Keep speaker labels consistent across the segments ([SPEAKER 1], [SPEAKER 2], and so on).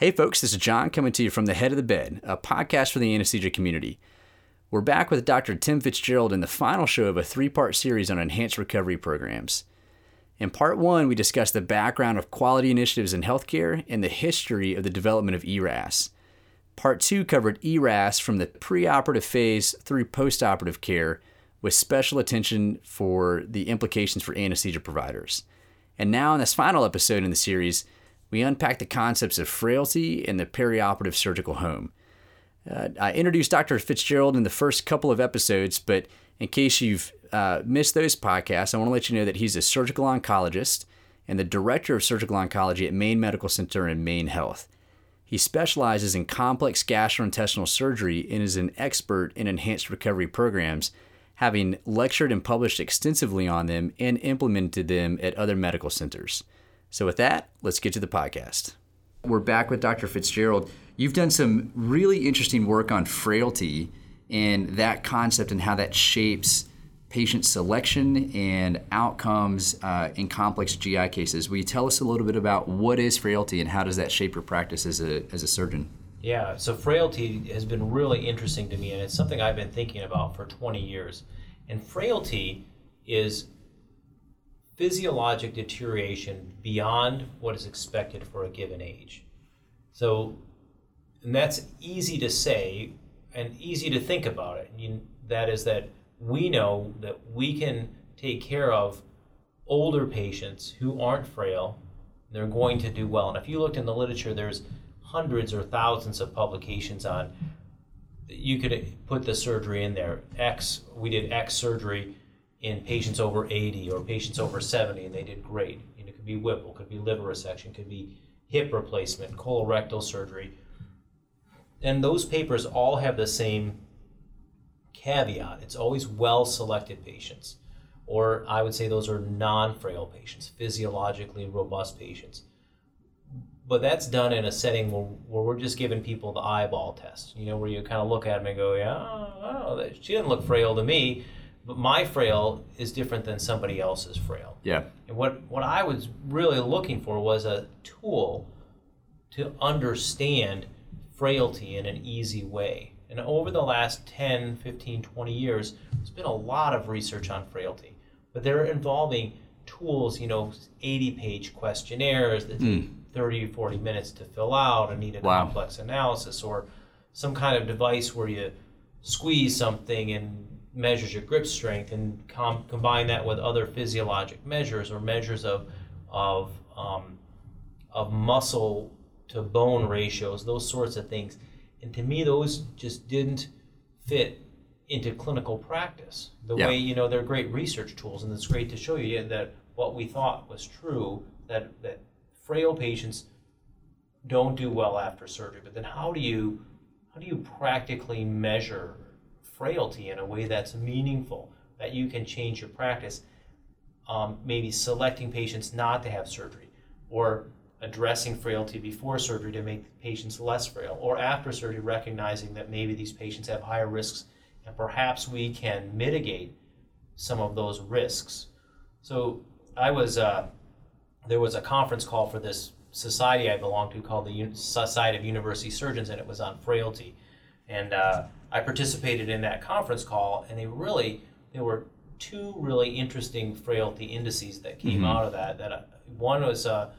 [SPEAKER 1] Hey, folks, this is John coming to you from the Head of the Bed, a podcast for the anesthesia community. We're back with Dr. Tim Fitzgerald in the final show of a three part series on enhanced recovery programs. In part one, we discussed the background of quality initiatives in healthcare and the history of the development of ERAS. Part two covered ERAS from the preoperative phase through postoperative care with special attention for the implications for anesthesia providers. And now, in this final episode in the series, we unpack the concepts of frailty and the perioperative surgical home. Uh, I introduced Dr. Fitzgerald in the first couple of episodes, but in case you've uh, missed those podcasts, I want to let you know that he's a surgical oncologist and the director of surgical oncology at Maine Medical Center and Maine Health. He specializes in complex gastrointestinal surgery and is an expert in enhanced recovery programs, having lectured and published extensively on them and implemented them at other medical centers. So, with that, let's get to the podcast. We're back with Dr. Fitzgerald. You've done some really interesting work on frailty and that concept and how that shapes patient selection and outcomes uh, in complex GI cases. Will you tell us a little bit about what is frailty and how does that shape your practice as a, as a surgeon?
[SPEAKER 2] Yeah, so frailty has been really interesting to me, and it's something I've been thinking about for 20 years. And frailty is physiologic deterioration beyond what is expected for a given age. So, and that's easy to say and easy to think about it. You, that is that we know that we can take care of older patients who aren't frail. They're going to do well. And if you looked in the literature, there's hundreds or thousands of publications on. You could put the surgery in there. X, we did X surgery in patients over 80 or patients over 70, and they did great. You know, it could be Whipple, could be liver resection, could be hip replacement, colorectal surgery. And those papers all have the same caveat. It's always well selected patients. Or I would say those are non frail patients, physiologically robust patients. But that's done in a setting where, where we're just giving people the eyeball test, you know, where you kind of look at them and go, yeah, oh, she didn't look frail to me but my frail is different than somebody else's frail.
[SPEAKER 1] Yeah.
[SPEAKER 2] And what, what I was really looking for was a tool to understand frailty in an easy way. And over the last 10, 15, 20 years, there's been a lot of research on frailty, but they're involving tools, you know, 80 page questionnaires that mm. take 30, 40 minutes to fill out and need a wow. complex analysis, or some kind of device where you squeeze something and measures your grip strength and com- combine that with other physiologic measures or measures of of um, of muscle to bone ratios, those sorts of things. And to me, those just didn't fit into clinical practice. The yeah. way you know they're great research tools, and it's great to show you that what we thought was true that that frail patients don't do well after surgery. But then how do you how do you practically measure frailty in a way that's meaningful, that you can change your practice. Um, maybe selecting patients not to have surgery, or addressing frailty before surgery to make patients less frail, or after surgery, recognizing that maybe these patients have higher risks and perhaps we can mitigate some of those risks. So I was, uh, there was a conference call for this society I belong to called the Society of University Surgeons, and it was on frailty. And uh, I participated in that conference call, and they really there were two really interesting frailty indices that came mm-hmm. out of that. That uh, one was uh,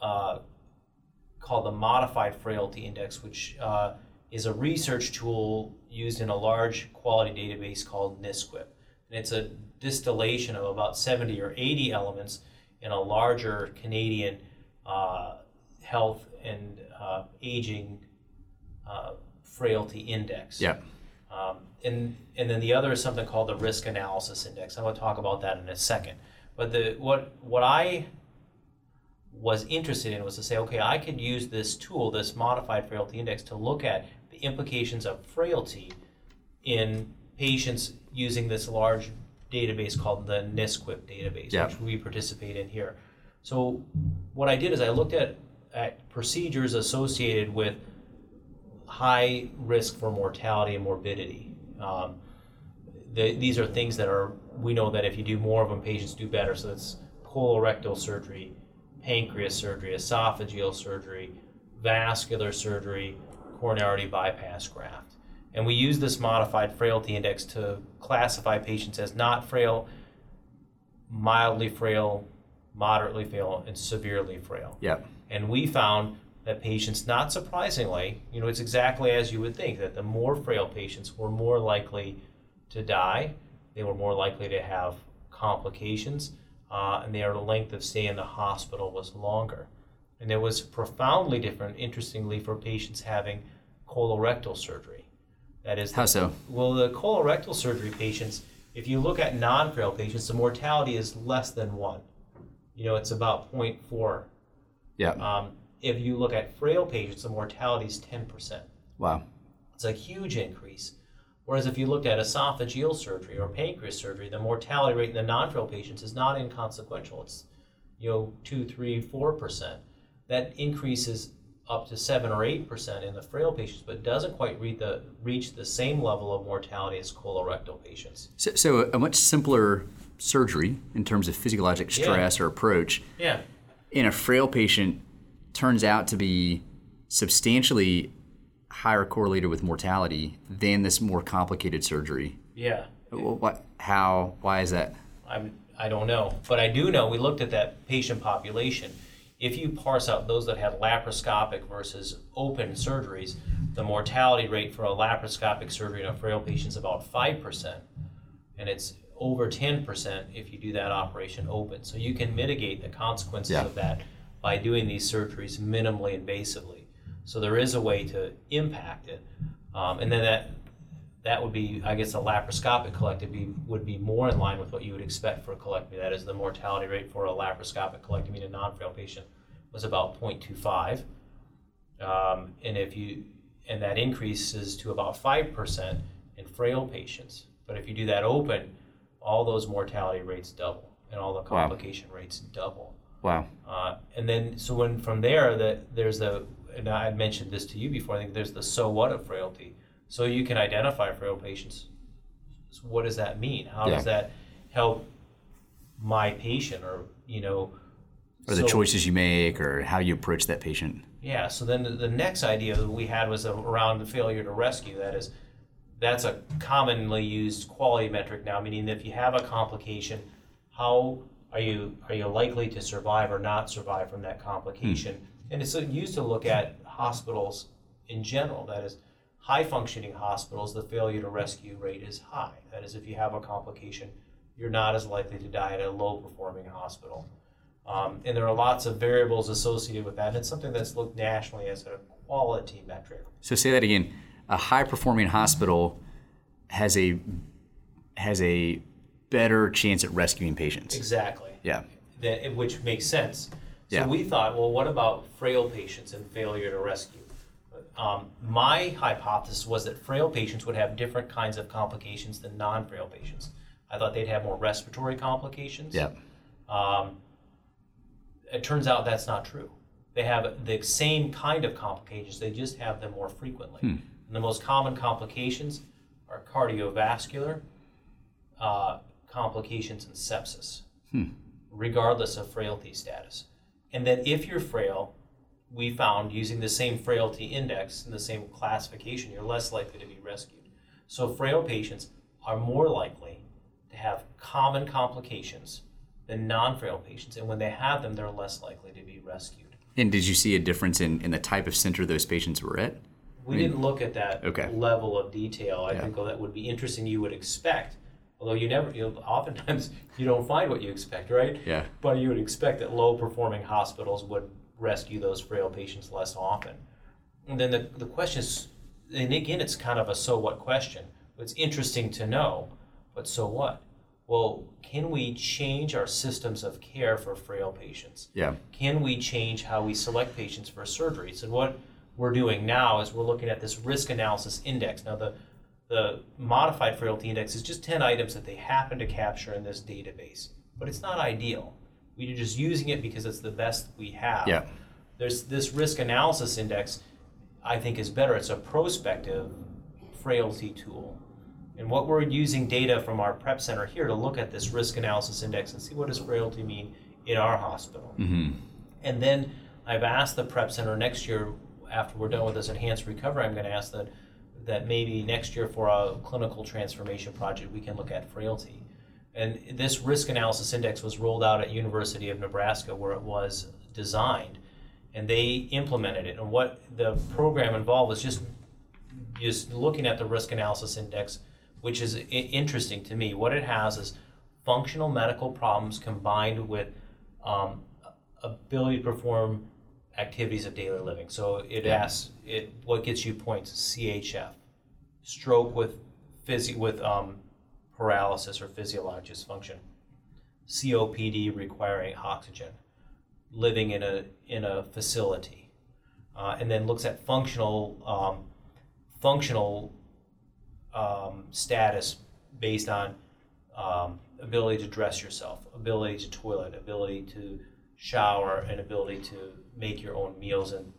[SPEAKER 2] uh, called the Modified Frailty Index, which uh, is a research tool used in a large quality database called NSQIP, and it's a distillation of about 70 or 80 elements in a larger Canadian uh, health and uh, aging frailty index.
[SPEAKER 1] Yeah.
[SPEAKER 2] Um, and and then the other is something called the risk analysis index. I'm going to talk about that in a second. But the what what I was interested in was to say, okay, I could use this tool, this modified frailty index, to look at the implications of frailty in patients using this large database called the NSQIP database, yeah. which we participate in here. So what I did is I looked at, at procedures associated with high risk for mortality and morbidity. Um, the, these are things that are we know that if you do more of them, patients do better. So it's colorectal surgery, pancreas surgery, esophageal surgery, vascular surgery, coronary bypass graft. And we use this modified frailty index to classify patients as not frail, mildly frail, moderately frail, and severely frail.
[SPEAKER 1] Yep.
[SPEAKER 2] And we found that patients, not surprisingly, you know, it's exactly as you would think that the more frail patients were more likely to die, they were more likely to have complications, uh, and their length of stay in the hospital was longer. And it was profoundly different, interestingly, for patients having colorectal surgery. That is, the,
[SPEAKER 1] How so?
[SPEAKER 2] Well, the colorectal surgery patients, if you look at non-frail patients, the mortality is less than one. You know, it's about 0.4.
[SPEAKER 1] Yeah.
[SPEAKER 2] Um, if you look at frail patients, the mortality is 10%.
[SPEAKER 1] Wow.
[SPEAKER 2] It's a huge increase. Whereas if you looked at esophageal surgery or pancreas surgery, the mortality rate in the non-frail patients is not inconsequential. It's, you know, two, three, four percent. That increases up to seven or eight percent in the frail patients, but doesn't quite reach the reach the same level of mortality as colorectal patients.
[SPEAKER 1] So, so a much simpler surgery in terms of physiologic stress or approach
[SPEAKER 2] Yeah,
[SPEAKER 1] in a frail patient turns out to be substantially higher correlated with mortality than this more complicated surgery.
[SPEAKER 2] yeah.
[SPEAKER 1] Wh- What? How? Why is that?
[SPEAKER 2] I'm, I don't know, but I do know we looked at that patient population. If you parse out those that had laparoscopic versus open surgeries, the mortality rate for a laparoscopic surgery in a frail patient is about 5%, and it's over 10% if you do that operation open. So you can mitigate the consequences
[SPEAKER 1] Yeah.
[SPEAKER 2] of that by doing these surgeries minimally invasively. So there is a way to impact it. Um, and then that that would be, I guess, a laparoscopic colectomy would be more in line with what you would expect for a colectomy. That is, the mortality rate for a laparoscopic colectomy in a non-frail patient was about 0.25, um, and if you and that increases to about five percent in frail patients. But if you do that open, all those mortality rates double, and all the
[SPEAKER 1] Wow.
[SPEAKER 2] complication rates double.
[SPEAKER 1] Wow.
[SPEAKER 2] Uh, and then, so when from there, that there's the, and I mentioned this to you before. I think there's the so what of frailty. So you can identify frail patients. So what does that mean? How
[SPEAKER 1] Yeah.
[SPEAKER 2] does that help my patient, or you know,
[SPEAKER 1] Or the
[SPEAKER 2] so-
[SPEAKER 1] choices you make, or how you approach that patient.
[SPEAKER 2] yeah. So then the, the next idea that we had was around the failure to rescue. That is, that's a commonly used quality metric now, meaning that if you have a complication, how are you are you likely to survive or not survive from that complication? And it's used to look at hospitals in general. That is, high functioning hospitals, the failure to rescue rate is high. That is, if you have a complication, you're not as likely to die at a low performing hospital. Um, and there are lots of variables associated with that. And it's something that's looked nationally as a quality metric.
[SPEAKER 1] So say that again. A high performing hospital has a has a better chance at rescuing patients.
[SPEAKER 2] Exactly.
[SPEAKER 1] Yeah.
[SPEAKER 2] That, which makes sense. So
[SPEAKER 1] Yeah.
[SPEAKER 2] we thought, well, what about frail patients and failure to rescue? Um, my hypothesis was that frail patients would have different kinds of complications than non-frail patients. I thought they'd have more respiratory complications.
[SPEAKER 1] Yeah.
[SPEAKER 2] Um, it turns out that's not true. They have the same kind of complications, they just have them more frequently. And the most common complications are cardiovascular uh, complications and sepsis, hmm. regardless of frailty status. And that if you're frail, we found using the same frailty index and the same classification, you're less likely to be rescued. So, frail patients are more likely to have common complications than non frail patients. And when they have them, they're less likely to be rescued.
[SPEAKER 1] And did you see a difference in, in the type of center those patients were at?
[SPEAKER 2] We didn't look at that
[SPEAKER 1] Okay.
[SPEAKER 2] level of detail. I
[SPEAKER 1] Yeah.
[SPEAKER 2] think that would be interesting. You would expect, although you never, you know, oftentimes you don't find what you expect, right?
[SPEAKER 1] Yeah.
[SPEAKER 2] But you would expect that low performing hospitals would rescue those frail patients less often. And then the, the question is, and again, it's kind of a so what question. It's interesting to know, but so what? Well, can we change our systems of care for frail patients?
[SPEAKER 1] Yeah.
[SPEAKER 2] can we change how we select patients for surgeries? And what we're doing now is we're looking at this risk analysis index. Now, the the modified frailty index is just 10 items that they happen to capture in this database, but it's not ideal. We're just using it because it's the best we have.
[SPEAKER 1] Yeah.
[SPEAKER 2] There's this risk analysis index, I think, is better. It's a prospective frailty tool. And what we're using data from our prep center here to look at this risk analysis index and see what does frailty mean in our hospital.
[SPEAKER 1] Mm-hmm.
[SPEAKER 2] And then I've asked the prep center next year, after we're done with this enhanced recovery, I'm going to ask that that maybe next year for a clinical transformation project we can look at frailty. And this risk analysis index was rolled out at University of Nebraska where it was designed and they implemented it. And what the program involved was just just looking at the risk analysis index, which is I- interesting to me. What it has is functional medical problems combined with um, ability to perform activities of daily living. So it asks it what gets you points CHF, stroke with with um, paralysis or physiologic dysfunction, COPD requiring oxygen, living in a in a facility, uh, and then looks at functional um, functional um, status based on um, ability to dress yourself, ability to toilet, ability to shower, and ability to make your own meals, and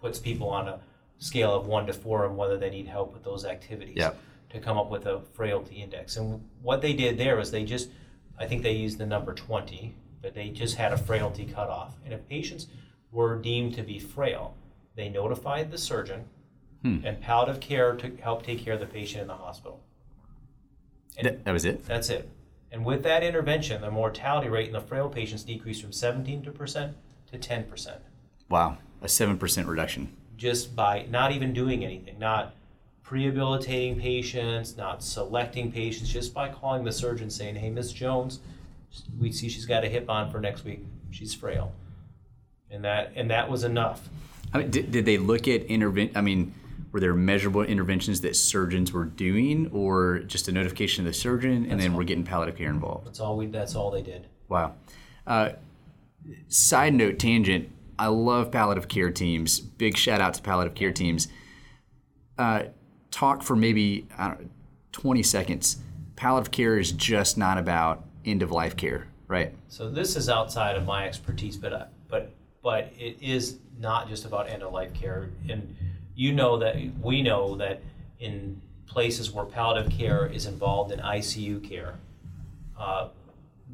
[SPEAKER 2] puts people on a scale of one to four on whether they need help with those activities
[SPEAKER 1] Yep.
[SPEAKER 2] to come up with a frailty index. And what they did there was they just, I think they used the number 20, but they just had a frailty cutoff. And if patients were deemed to be frail, they notified the surgeon,
[SPEAKER 1] Hmm.
[SPEAKER 2] and palliative care to help take care of the patient in the hospital. And
[SPEAKER 1] That, was it.
[SPEAKER 2] that's it. And with that intervention, the mortality rate in the frail patients decreased from 17% to 10%,
[SPEAKER 1] Wow, a seven percent reduction.
[SPEAKER 2] Just by not even doing anything, not prehabilitating patients, not selecting patients, just by calling the surgeon saying, hey, Miss Jones, we see she's got a hip on for next week. She's frail. And that, and that was enough.
[SPEAKER 1] I mean, did, did they look at intervention? I mean, were there measurable interventions that surgeons were doing, or just a notification of the surgeon, and
[SPEAKER 2] That's
[SPEAKER 1] then
[SPEAKER 2] all.
[SPEAKER 1] we're getting palliative care involved?
[SPEAKER 2] That's all we, that's all they did.
[SPEAKER 1] Wow. Uh, side note, tangent. I love palliative care teams. Big shout out to palliative care teams. Uh, talk for maybe I know, 20 seconds. Palliative care is just not about end of life care, right?
[SPEAKER 2] So this is outside of my expertise, but uh, but but it is not just about end of life care. And you know that we know that in places where palliative care is involved in ICU care, uh,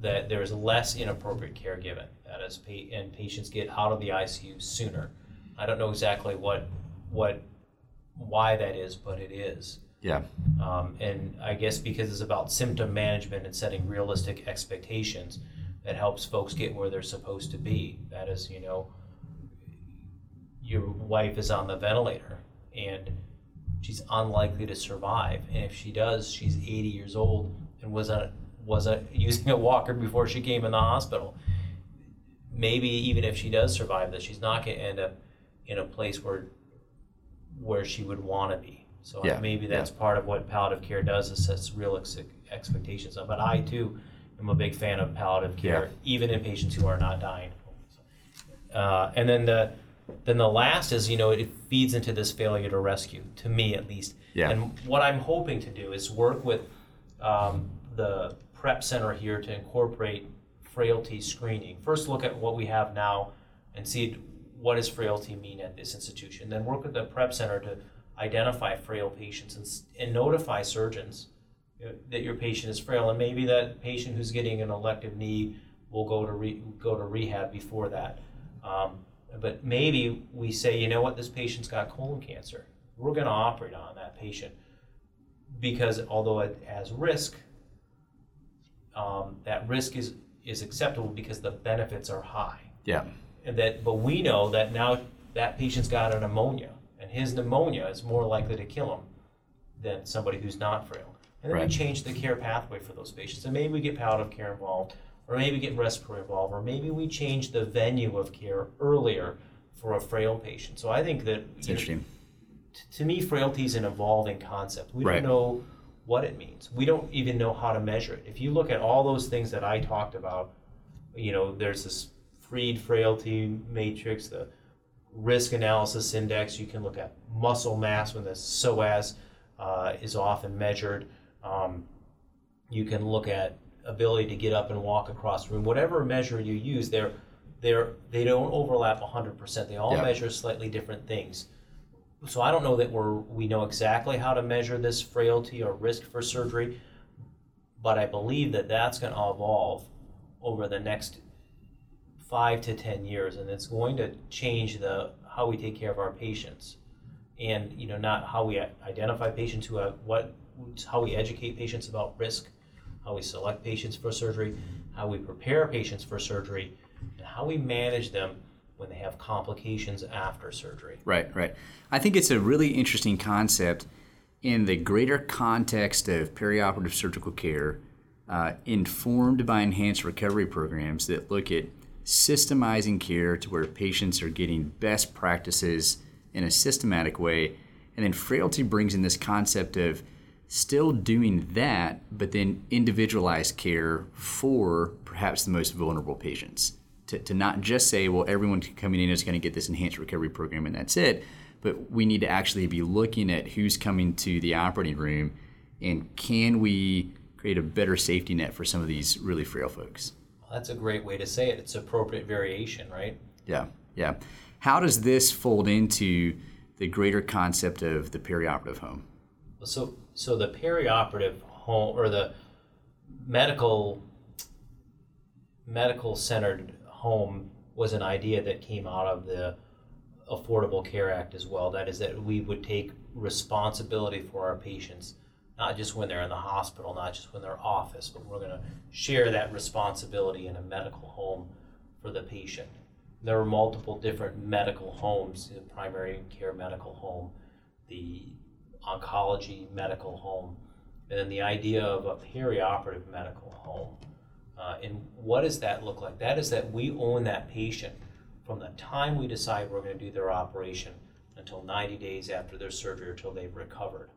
[SPEAKER 2] that there is less inappropriate care given. That is, pa- and patients get out of the ICU sooner. I don't know exactly what what why that is, but it is.
[SPEAKER 1] Yeah.
[SPEAKER 2] Um, and I guess because it's about symptom management and setting realistic expectations, that helps folks get where they're supposed to be. That is, you know, your wife is on the ventilator and she's unlikely to survive. And if she does, she's 80 years old and was a, was a, using a walker before she came in the hospital. Maybe even if she does survive this, she's not going to end up in a place where where she would want to be. So
[SPEAKER 1] Yeah,
[SPEAKER 2] maybe that's part of what palliative care does is sets real ex- expectations of. But I too am a big fan of palliative care, even in patients who are not dying. Uh, and then the then the last is you know it feeds into this failure to rescue to me at least.
[SPEAKER 1] Yeah.
[SPEAKER 2] And what I'm hoping to do is work with um, the prep center here to incorporate frailty screening. First, look at what we have now and see what does frailty mean at this institution. Then work with the prep center to identify frail patients and, and notify surgeons that your patient is frail, and maybe that patient who's getting an elective knee will go to re, go to rehab before that. Um, but maybe we say, you know what, this patient's got colon cancer. We're going to operate on that patient because although it has risk, um, that risk is is acceptable because the benefits are high
[SPEAKER 1] Yeah.
[SPEAKER 2] and that but we know that now that patient's got a pneumonia and his pneumonia is more likely to kill him than somebody who's not frail and then
[SPEAKER 1] Right.
[SPEAKER 2] we change the care pathway for those patients and maybe we get palliative care involved or maybe get respiratory involved or maybe we change the venue of care earlier for a frail patient so i think that
[SPEAKER 1] It's
[SPEAKER 2] know,
[SPEAKER 1] interesting.
[SPEAKER 2] t- to me, frailty is an evolving concept. We
[SPEAKER 1] Right.
[SPEAKER 2] don't know what it means. We don't even know how to measure it. If you look at all those things that I talked about, you know, there's this Fried frailty matrix, the risk analysis index. You can look at muscle mass when the psoas uh, is often measured. Um, you can look at ability to get up and walk across the room. Whatever measure you use, they're, they're, they don't overlap 100%. They all measure slightly different things so I don't know that we're we know exactly how to measure this frailty or risk for surgery, but I believe that that's going to evolve over the next five to ten years, and it's going to change the how we take care of our patients, and you know not how we identify patients who have what how we educate patients about risk, how we select patients for surgery, how we prepare patients for surgery, and how we manage them when they have complications after surgery.
[SPEAKER 1] Right, right. I think it's a really interesting concept in the greater context of perioperative surgical care, uh, informed by enhanced recovery programs that look at systemizing care to where patients are getting best practices in a systematic way. And then frailty brings in this concept of still doing that, but then individualized care for perhaps the most vulnerable patients. To, to not just say, well, everyone coming in is going to get this enhanced recovery program and that's it, but we need to actually be looking at who's coming to the operating room and can we create a better safety net for some of these really frail folks.
[SPEAKER 2] Well, that's a great way to say it. It's appropriate variation, right?
[SPEAKER 1] Yeah, yeah. How does this fold into the greater concept of the perioperative home?
[SPEAKER 2] So, so the perioperative home or the medical medical centered home was an idea that came out of the Affordable Care Act as well. That is, that we would take responsibility for our patients, not just when they're in the hospital, not just when they're office, but we're going to share that responsibility in a medical home for the patient. There are multiple different medical homes the primary care medical home, the oncology medical home, and then the idea of a perioperative medical home. Uh, and what does that look like? That is that we own that patient from the time we decide we're going to do their operation until 90 days after their surgery or until they've recovered.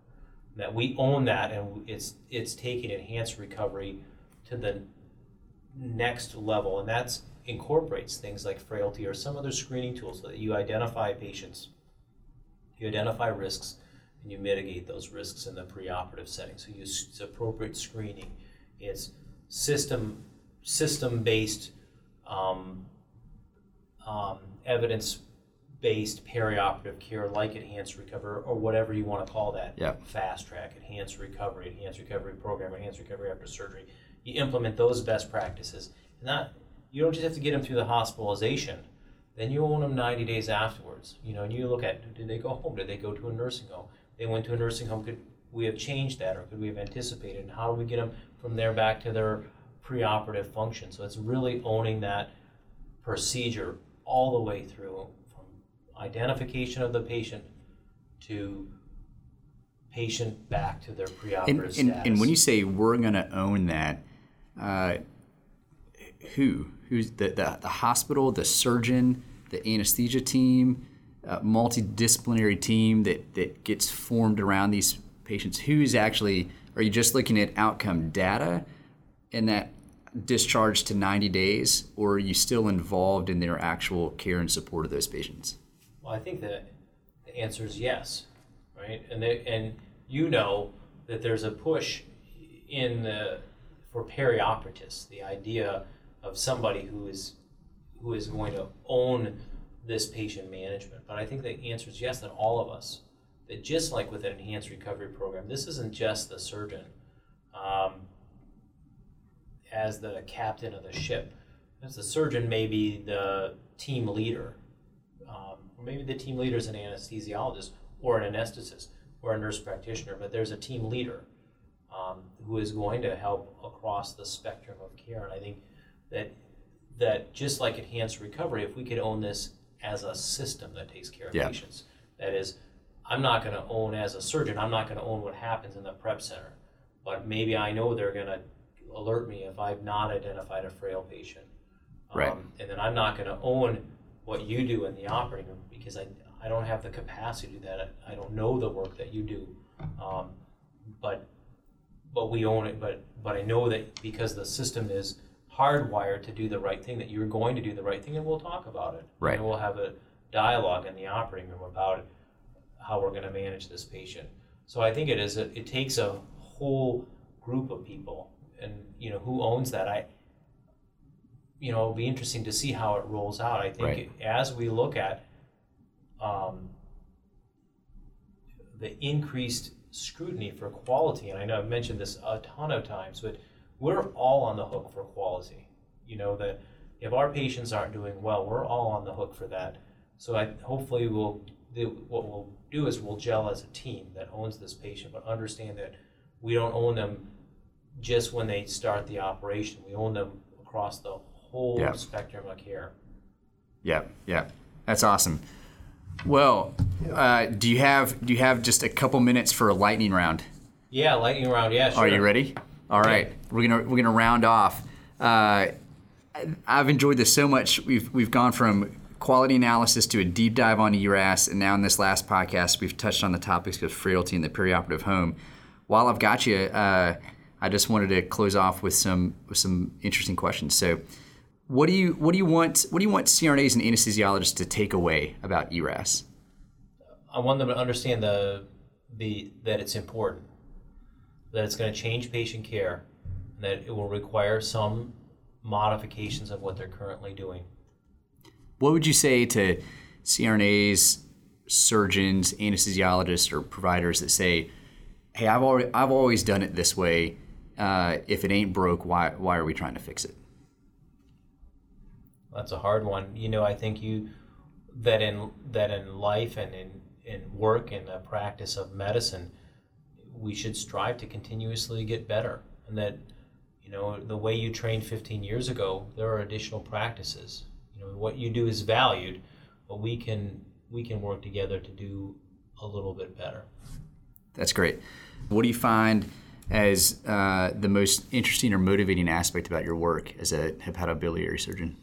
[SPEAKER 2] That we own that and it's it's taking enhanced recovery to the next level and that incorporates things like frailty or some other screening tools so that you identify patients, you identify risks, and you mitigate those risks in the preoperative setting. So you use appropriate screening. It's system system based um, um, evidence based perioperative care like enhanced recovery or whatever you want to call that.
[SPEAKER 1] Yep.
[SPEAKER 2] fast track enhanced recovery enhanced recovery program enhanced recovery after surgery. You implement those best practices. And that you don't just have to get them through the hospitalization. Then you own them 90 days afterwards. You know and you look at did they go home? Did they go to a nursing home? They went to a nursing home. Could we have changed that or could we have anticipated? And how do we get them from there back to their preoperative function so it's really owning that procedure all the way through from identification of the patient to patient back to their preoperative
[SPEAKER 1] and, and,
[SPEAKER 2] status.
[SPEAKER 1] And when you say we're going to own that, uh, who? Who's the, the, the hospital, the surgeon, the anesthesia team, uh, multidisciplinary team that, that gets formed around these patients? Who's actually, are you just looking at outcome data and that discharge to 90 days, or are you still involved in their actual care and support of those patients?
[SPEAKER 2] Well, I think that the answer is yes, right? And they, and you know that there's a push in the for perioperatists, the idea of somebody who is who is going to own this patient management. But I think the answer is yes, that all of us, that just like with an enhanced recovery program, this isn't just the surgeon. Um, as the captain of the ship. As the surgeon, maybe the team leader, um, or maybe the team leader is an anesthesiologist or an anesthetist or a nurse practitioner, but there's a team leader um, who is going to help across the spectrum of care. And I think that that just like enhanced recovery, if we could own this as a system that takes care of
[SPEAKER 1] yeah.
[SPEAKER 2] patients, that is, I'm not going to own as a surgeon. I'm not going to own what happens in the prep center, but maybe I know they're going to alert me if I've not identified a frail patient.
[SPEAKER 1] Um, right.
[SPEAKER 2] And then I'm not going to own what you do in the operating room because I, I don't have the capacity to do that. I don't know the work that you do. Um, but but we own it. But but I know that because the system is hardwired to do the right thing, that you're going to do the right thing, and we'll talk about it.
[SPEAKER 1] Right.
[SPEAKER 2] And we'll have a dialogue in the operating room about how we're going to manage this patient. So I think it is. A, it takes a whole group of people and you know who owns that. I you know it'll be interesting to see how it rolls out. I think
[SPEAKER 1] right.
[SPEAKER 2] as we look at um, the increased scrutiny for quality, and I know I've mentioned this a ton of times, but we're all on the hook for quality. You know that if our patients aren't doing well, we're all on the hook for that. So I hopefully we'll do, what we'll do is we'll gel as a team that owns this patient, but understand that we don't own them just when they start the operation. We own them across the whole
[SPEAKER 1] Yeah.
[SPEAKER 2] spectrum of care.
[SPEAKER 1] Yeah, yeah, that's awesome. Well, uh, do you have do you have just a couple minutes for a lightning round?
[SPEAKER 2] Yeah, lightning round. Yeah, sure.
[SPEAKER 1] Are you ready? All right, we're gonna we're gonna round off. Uh, I've enjoyed this so much. We've we've gone from quality analysis to a deep dive on ERAS, and now in this last podcast, we've touched on the topics of frailty in the perioperative home. While I've got you, uh, I just wanted to close off with some with some interesting questions. So, what do you what do you want what do you want CRNAs and anesthesiologists to take away about ERAS?
[SPEAKER 2] I want them to understand the the that it's important, that it's going to change patient care, and that it will require some modifications of what they're currently doing.
[SPEAKER 1] What would you say to CRNAs, surgeons, anesthesiologists, or providers that say, "Hey, I've already, I've always done it this way. Uh, if it ain't broke, why why are we trying to fix it?"
[SPEAKER 2] That's a hard one. You know, I think you that in that in life and in in work and the practice of medicine, we should strive to continuously get better, and that you know the way you trained 15 years ago, there are additional practices. You know, what you do is valued, but we can we can work together to do a little bit better.
[SPEAKER 1] That's great. What do you find as uh, the most interesting or motivating aspect about your work as a hepatobiliary surgeon?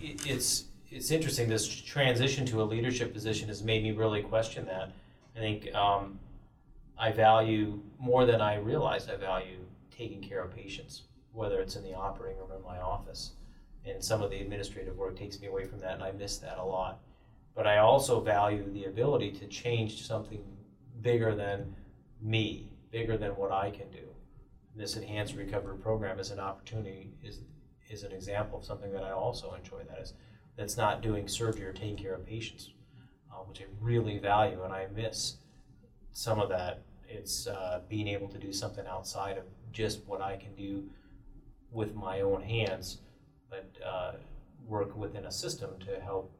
[SPEAKER 2] It's it's interesting. This transition to a leadership position has made me really question that. I think um, I value more than I realized. I value taking care of patients, whether it's in the operating room or in my office. And some of the administrative work takes me away from that, and I miss that a lot. But I also value the ability to change something bigger than me, bigger than what I can do. This enhanced recovery program is an opportunity, is is an example of something that I also enjoy. That is, that's not doing surgery or taking care of patients, uh, which I really value, and I miss some of that. It's uh, being able to do something outside of just what I can do with my own hands, but uh, work within a system to help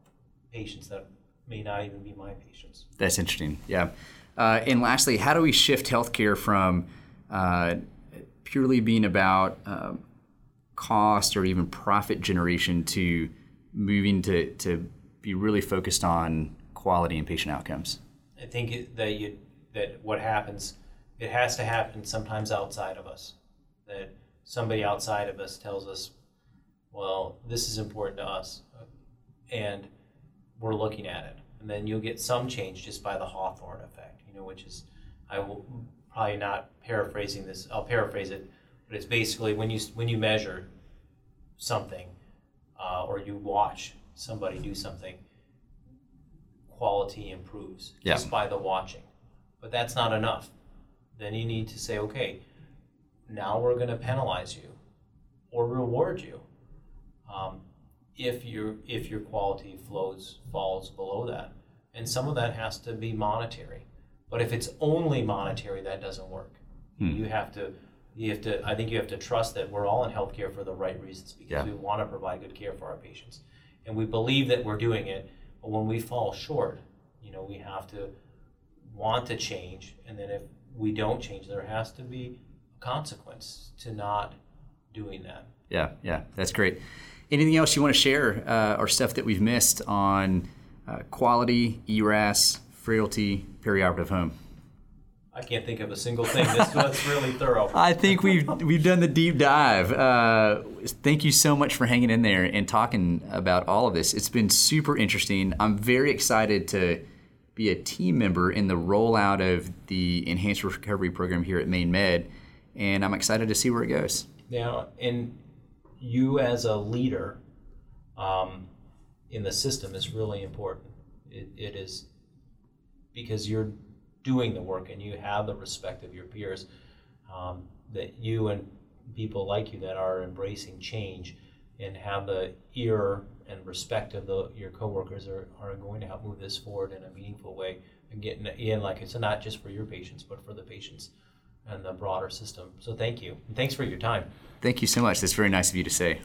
[SPEAKER 2] patients that may not even be my patients.
[SPEAKER 1] That's interesting. Yeah. Uh, and lastly, how do we shift healthcare from uh, purely being about um, cost or even profit generation to moving to, to be really focused on quality and patient outcomes?
[SPEAKER 2] I think that you that what happens, it has to happen sometimes outside of us. That somebody outside of us tells us, "Well, this is important to us," and we're looking at it, and then you'll get some change just by the Hawthorne effect, you know, which is, I will probably not paraphrasing this. I'll paraphrase it, but it's basically when you when you measure something, uh, or you watch somebody do something, quality improves
[SPEAKER 1] Yeah.
[SPEAKER 2] just by the watching. But that's not enough. Then you need to say, okay, now we're going to penalize you or reward you um, if your if your quality flows falls below that. And some of that has to be monetary. But if it's only monetary, that doesn't work. You have to you have to I think you have to trust that we're all in healthcare for the right reasons because
[SPEAKER 1] Yeah.
[SPEAKER 2] we want to provide good care for our patients. And we believe that we're doing it, but when we fall short, you know, we have to want to change and then if we don't change there has to be a consequence to not doing that.
[SPEAKER 1] Yeah, yeah, that's great. Anything else you want to share uh, or stuff that we've missed on uh, quality, ERAS, frailty, perioperative home?
[SPEAKER 2] I can't think of a single thing. This was really thorough.
[SPEAKER 1] I think we've we've done the deep dive. Uh, thank you so much for hanging in there and talking about all of this. It's been super interesting. I'm very excited to be a team member in the rollout of the enhanced recovery program here at Maine Med, and I'm excited to see where it goes.
[SPEAKER 2] Now, and you as a leader um, in the system is really important. It, it is because you're doing the work and you have the respect of your peers. Um, that you and people like you that are embracing change and have the ear and respect of the, your coworkers are, are going to help move this forward in a meaningful way. And getting in, like it's not just for your patients, but for the patients and the broader system. So thank you. And thanks for your time.
[SPEAKER 1] Thank you so much. That's very nice of you to say.